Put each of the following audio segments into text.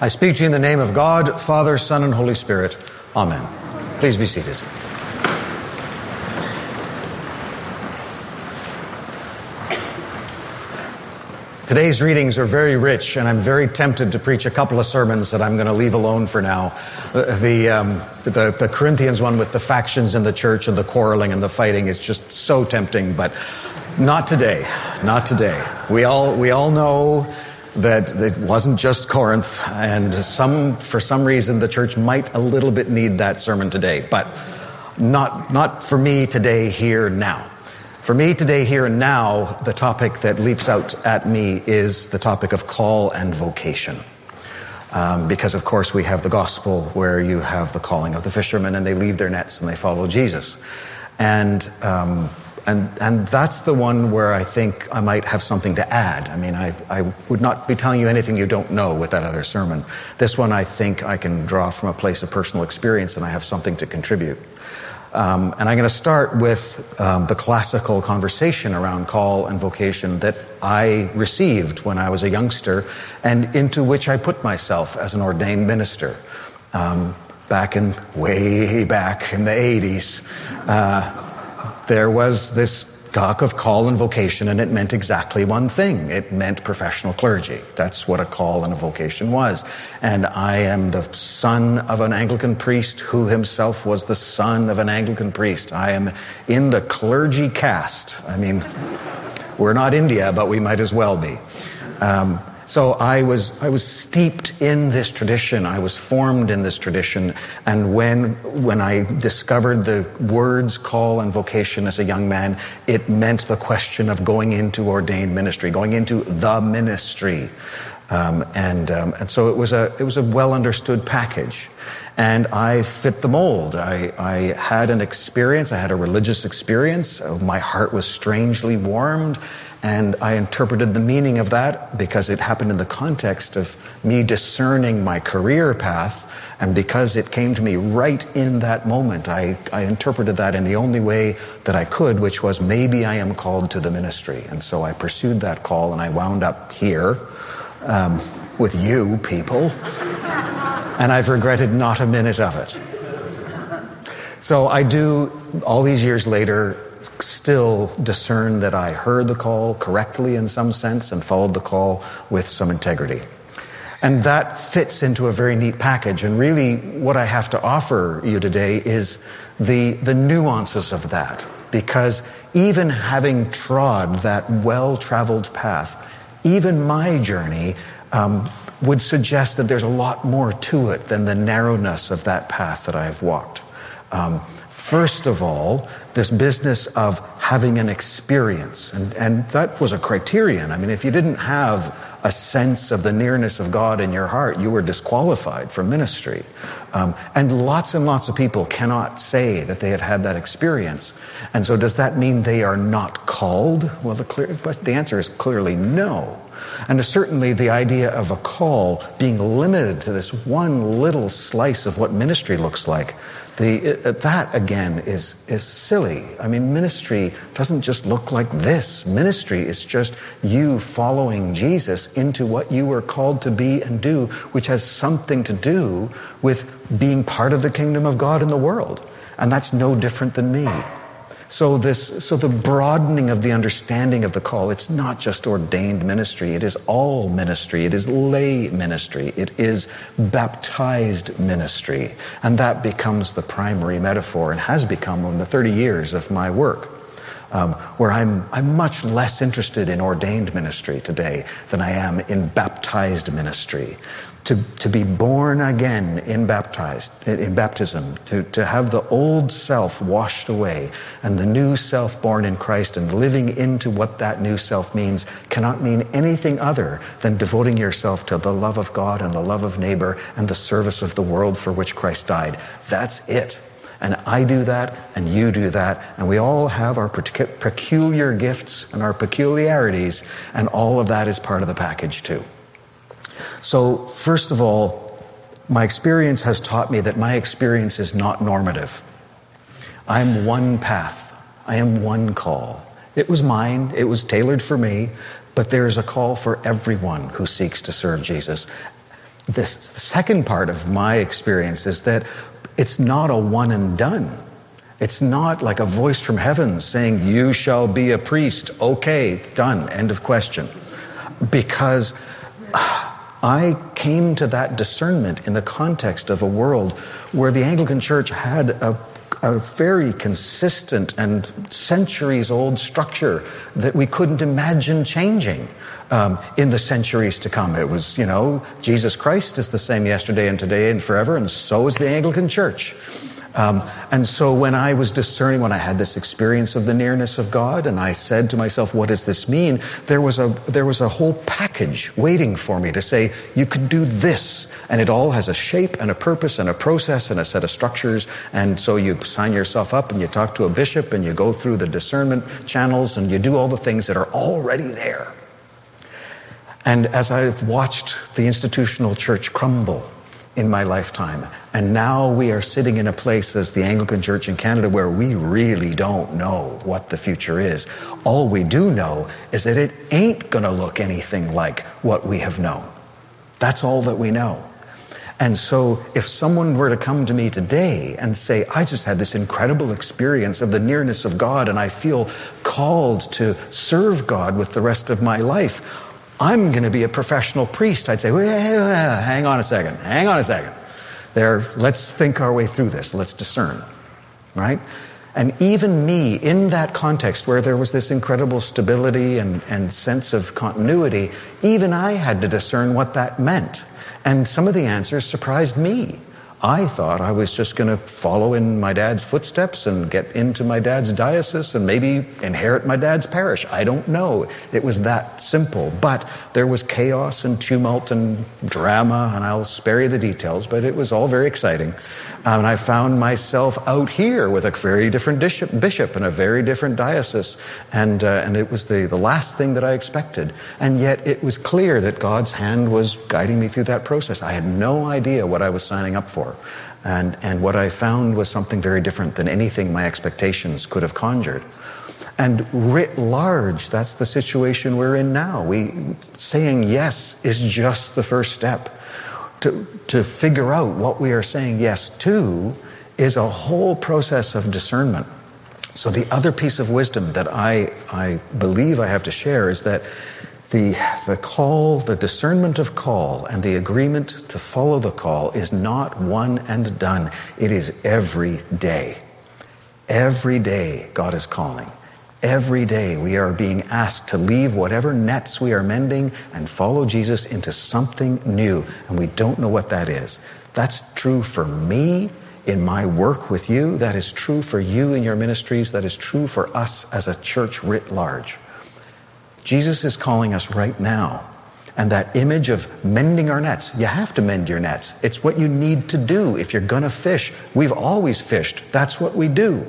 I speak to you in the name of God, Father, Son, and Holy Spirit. Amen. Please be seated. Today's readings are very rich, and I'm very tempted to preach a couple of sermons that I'm going to leave alone for now. The, um, the, the, Corinthians one with the factions in the church and the quarreling and the fighting is just so tempting, but not today. Not today. We all, we all know that it wasn't just Corinth, and some, for some reason, the church might a little bit need that sermon today, but not, not for me today, here, now. For me today, here and now, the topic that leaps out at me is the topic of call and vocation. Um, because, of course, we have the gospel where you have the calling of the fishermen and they leave their nets and they follow Jesus. And, um, and, and that's the one where I think I might have something to add. I mean, I, I would not be telling you anything you don't know with that other sermon. This one I think I can draw from a place of personal experience and I have something to contribute. Um, and I'm going to start with um, the classical conversation around call and vocation that I received when I was a youngster and into which I put myself as an ordained minister. Um, back in, way back in the 80s, uh, there was this talk of call and vocation, and it meant exactly one thing. It meant professional clergy. That's what a call and a vocation was. And I am the son of an Anglican priest who himself was the son of an Anglican priest. I am in the clergy caste. I mean, we're not India, but we might as well be. Um, so I was, I was steeped in this tradition. I was formed in this tradition. And when, when I discovered the words call and vocation as a young man, it meant the question of going into ordained ministry, going into the ministry. Um, and, um, and so it was a, it was a well understood package. And I fit the mold. I, I had an experience, I had a religious experience. My heart was strangely warmed and I interpreted the meaning of that because it happened in the context of me discerning my career path. And because it came to me right in that moment, I, I interpreted that in the only way that I could, which was maybe I am called to the ministry. And so I pursued that call and I wound up here um, with you people. and I've regretted not a minute of it. So I do, all these years later, still discern that I heard the call correctly in some sense and followed the call with some integrity. And that fits into a very neat package. And really, what I have to offer you today is the, the nuances of that. Because even having trod that well traveled path, even my journey um, would suggest that there's a lot more to it than the narrowness of that path that I've walked. Um, First of all, this business of having an experience. And, and that was a criterion. I mean, if you didn't have a sense of the nearness of God in your heart, you were disqualified from ministry. Um, and lots and lots of people cannot say that they have had that experience. And so, does that mean they are not called? Well, the, clear, but the answer is clearly no. And certainly the idea of a call being limited to this one little slice of what ministry looks like, the, uh, that again is, is silly. I mean, ministry doesn't just look like this. Ministry is just you following Jesus into what you were called to be and do, which has something to do with being part of the kingdom of God in the world. And that's no different than me. So this, so the broadening of the understanding of the call, it's not just ordained ministry. It is all ministry. It is lay ministry. It is baptized ministry. And that becomes the primary metaphor and has become over the 30 years of my work. Um, where I'm, I'm much less interested in ordained ministry today than I am in baptized ministry to, to be born again in baptized in baptism to, to have the old self washed away and the new self born in christ and living into what that new self means cannot mean anything other than devoting yourself to the love of god and the love of neighbor and the service of the world for which christ died. That's it. And I do that, and you do that, and we all have our peculiar gifts and our peculiarities, and all of that is part of the package too. So, first of all, my experience has taught me that my experience is not normative. I am one path, I am one call. It was mine, it was tailored for me, but there's a call for everyone who seeks to serve Jesus. the second part of my experience is that it's not a one and done. It's not like a voice from heaven saying, You shall be a priest. Okay, done. End of question. Because I came to that discernment in the context of a world where the Anglican Church had a, a very consistent and centuries old structure that we couldn't imagine changing. Um, in the centuries to come. It was, you know, Jesus Christ is the same yesterday and today and forever, and so is the Anglican Church. Um, and so when I was discerning, when I had this experience of the nearness of God, and I said to myself, what does this mean? There was a, there was a whole package waiting for me to say, you could do this. And it all has a shape and a purpose and a process and a set of structures. And so you sign yourself up and you talk to a bishop and you go through the discernment channels and you do all the things that are already there. And as I've watched the institutional church crumble in my lifetime. And now we are sitting in a place as the Anglican Church in Canada where we really don't know what the future is. All we do know is that it ain't going to look anything like what we have known. That's all that we know. And so if someone were to come to me today and say, I just had this incredible experience of the nearness of God and I feel called to serve God with the rest of my life, I'm going to be a professional priest. I'd say, hang on a second, hang on a second. There, let's think our way through this. Let's discern, right? And even me, in that context where there was this incredible stability and, and sense of continuity, even I had to discern what that meant. And some of the answers surprised me. I thought I was just going to follow in my dad's footsteps and get into my dad's diocese and maybe inherit my dad's parish. I don't know. It was that simple. But there was chaos and tumult and drama, and I'll spare you the details, but it was all very exciting. Um, and I found myself out here with a very different bishop, bishop and a very different diocese. And, uh, and it was the, the last thing that I expected. And yet it was clear that God's hand was guiding me through that process. I had no idea what I was signing up for. And, and what I found was something very different than anything my expectations could have conjured. And writ large, that's the situation we're in now. We, saying yes is just the first step to, to figure out what we are saying yes to is a whole process of discernment. So, the other piece of wisdom that I, I believe I have to share is that the, the call, the discernment of call, and the agreement to follow the call is not one and done. It is every day. Every day, God is calling. Every day we are being asked to leave whatever nets we are mending and follow Jesus into something new, and we don't know what that is. That's true for me in my work with you. That is true for you in your ministries. That is true for us as a church writ large. Jesus is calling us right now. And that image of mending our nets, you have to mend your nets. It's what you need to do if you're going to fish. We've always fished. That's what we do.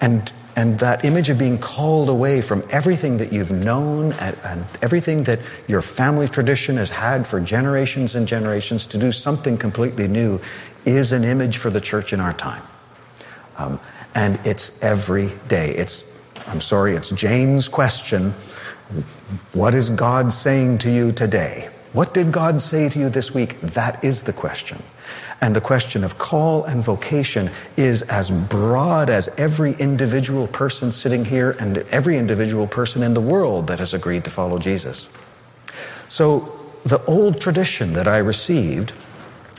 And and that image of being called away from everything that you've known and, and, everything that your family tradition has had for generations and generations to do something completely new is an image for the church in our time. Um, and it's every day. It's, I'm sorry, it's Jane's question. What is God saying to you today? What did God say to you this week? That is the question. And the question of call and vocation is as broad as every individual person sitting here and every individual person in the world that has agreed to follow Jesus. So the old tradition that I received,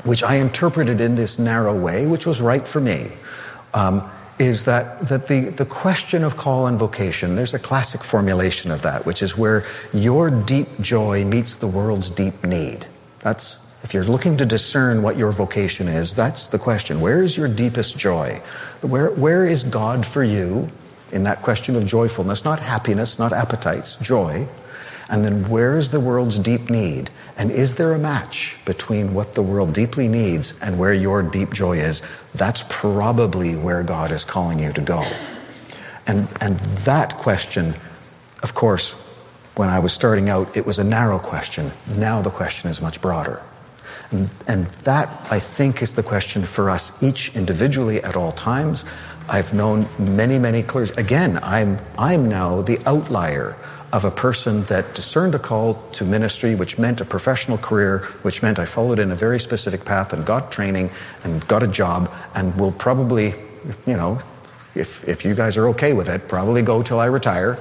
which I interpreted in this narrow way, which was right for me, um, is that, that the, the question of call and vocation, there's a classic formulation of that, which is where your deep joy meets the world's deep need. That's if you're looking to discern what your vocation is, that's the question. Where is your deepest joy? Where, where is God for you in that question of joyfulness? Not happiness, not appetites, joy. And then where is the world's deep need? And is there a match between what the world deeply needs and where your deep joy is? That's probably where God is calling you to go. And, and that question, of course, when I was starting out, it was a narrow question. Now the question is much broader. And, and that, I think, is the question for us each individually at all times. I've known many, many clergy. Again, I'm, I'm now the outlier of a person that discerned a call to ministry, which meant a professional career, which meant I followed in a very specific path and got training and got a job and will probably, you know, if, if you guys are okay with it, probably go till I retire.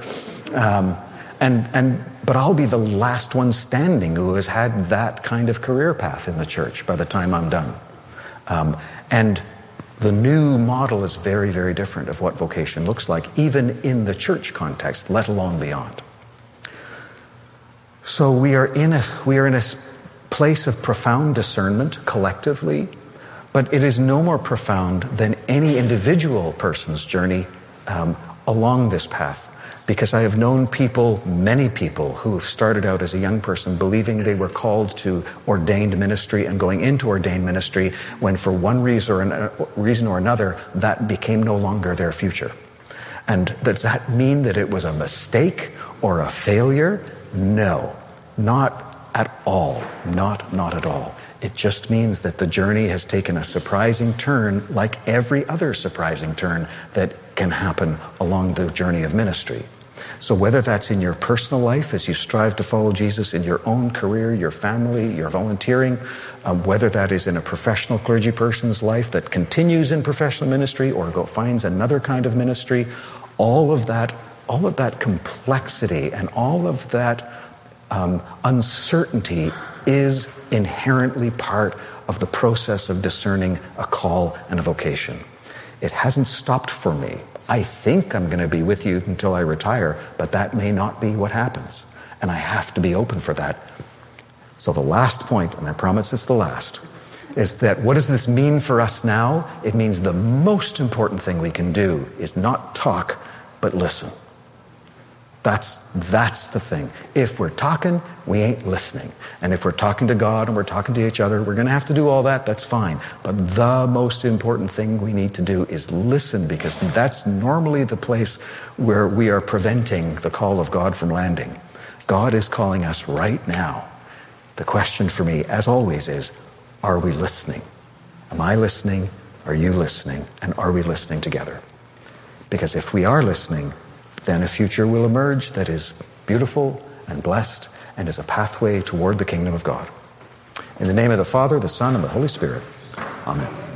Um, and, and, but I'll be the last one standing who has had that kind of career path in the church by the time I'm done. Um, and the new model is very, very different of what vocation looks like, even in the church context, let alone beyond. So we are in a, we are in a place of profound discernment collectively, but it is no more profound than any individual person's journey um, along this path because I have known people, many people, who have started out as a young person believing they were called to ordained ministry and going into ordained ministry when, for one reason or, uh, reason or another, that became no longer their future. And does that mean that it was a mistake or a failure? No, not at all. Not, not at all. It just means that the journey has taken a surprising turn, like every other surprising turn that can happen along the journey of ministry. So, whether that's in your personal life as you strive to follow Jesus, in your own career, your family, your volunteering, um, whether that is in a professional clergy person's life that continues in professional ministry or go, finds another kind of ministry, all of that, all of that complexity and all of that um, uncertainty is inherently part of the process of discerning a call and a vocation. It hasn't stopped for me. I think I'm going to be with you until I retire, but that may not be what happens. And I have to be open for that. So, the last point, and I promise it's the last, is that what does this mean for us now? It means the most important thing we can do is not talk, but listen. That's, that's the thing. If we're talking, we ain't listening. And if we're talking to God and we're talking to each other, we're going to have to do all that. That's fine. But the most important thing we need to do is listen because that's normally the place where we are preventing the call of God from landing. God is calling us right now. The question for me, as always, is are we listening? Am I listening? Are you listening? And are we listening together? Because if we are listening, then a future will emerge that is beautiful and blessed and is a pathway toward the kingdom of God. In the name of the Father, the Son, and the Holy Spirit. Amen.